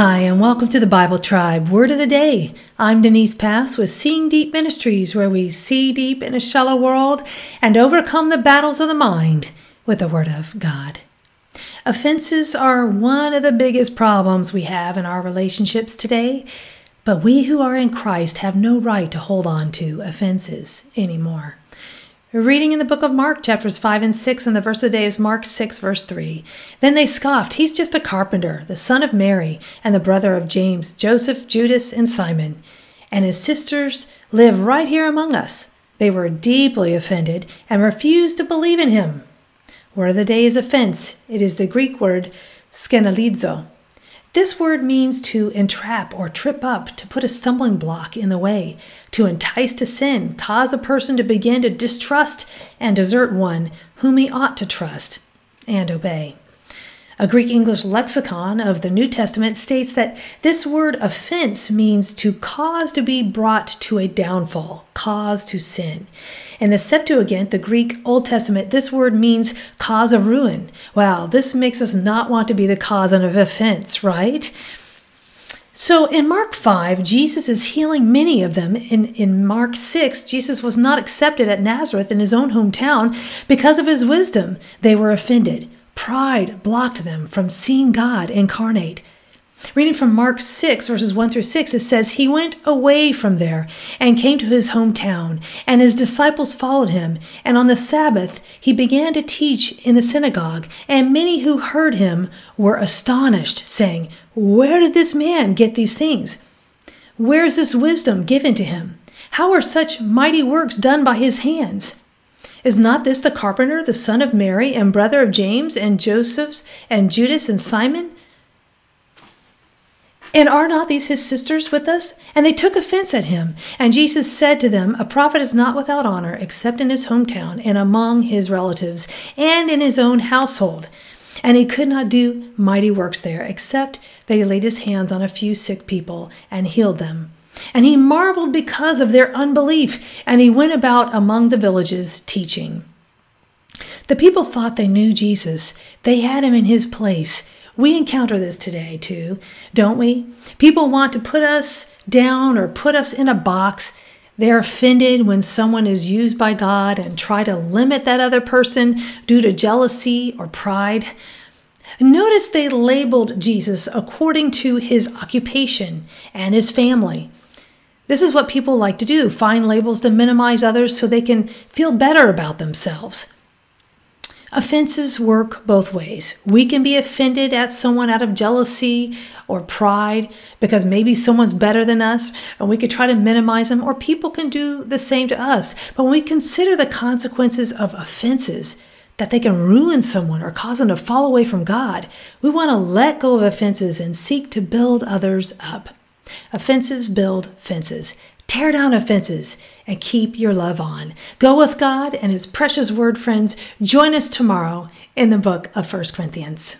Hi, and welcome to the Bible Tribe Word of the Day. I'm Denise Pass with Seeing Deep Ministries, where we see deep in a shallow world and overcome the battles of the mind with the Word of God. Offenses are one of the biggest problems we have in our relationships today, but we who are in Christ have no right to hold on to offenses anymore. Reading in the book of Mark, chapters 5 and 6, and the verse of the day is Mark 6, verse 3. Then they scoffed, He's just a carpenter, the son of Mary, and the brother of James, Joseph, Judas, and Simon. And his sisters live right here among us. They were deeply offended and refused to believe in him. Word of the day is offense. It is the Greek word skandalizo. This word means to entrap or trip up, to put a stumbling block in the way, to entice to sin, cause a person to begin to distrust and desert one whom he ought to trust and obey. A Greek English lexicon of the New Testament states that this word offense means to cause to be brought to a downfall, cause to sin. In the Septuagint, the Greek Old Testament, this word means cause of ruin. Wow, this makes us not want to be the cause of offense, right? So in Mark 5, Jesus is healing many of them. In, in Mark 6, Jesus was not accepted at Nazareth in his own hometown because of his wisdom. They were offended. Pride blocked them from seeing God incarnate. Reading from Mark 6, verses 1 through 6, it says, He went away from there and came to his hometown, and his disciples followed him. And on the Sabbath he began to teach in the synagogue, and many who heard him were astonished, saying, Where did this man get these things? Where is this wisdom given to him? How are such mighty works done by his hands? Is not this the carpenter, the son of Mary, and brother of James, and Joses, and Judas, and Simon? And are not these his sisters with us? And they took offense at him. And Jesus said to them, A prophet is not without honor except in his hometown, and among his relatives, and in his own household. And he could not do mighty works there, except that he laid his hands on a few sick people and healed them. And he marveled because of their unbelief, and he went about among the villages teaching. The people thought they knew Jesus. They had him in his place. We encounter this today too, don't we? People want to put us down or put us in a box. They're offended when someone is used by God and try to limit that other person due to jealousy or pride. Notice they labeled Jesus according to his occupation and his family. This is what people like to do find labels to minimize others so they can feel better about themselves. Offenses work both ways. We can be offended at someone out of jealousy or pride because maybe someone's better than us, and we could try to minimize them, or people can do the same to us. But when we consider the consequences of offenses, that they can ruin someone or cause them to fall away from God, we want to let go of offenses and seek to build others up. Offenses build fences. Tear down offenses and keep your love on. Go with God and His precious word, friends. Join us tomorrow in the book of 1 Corinthians.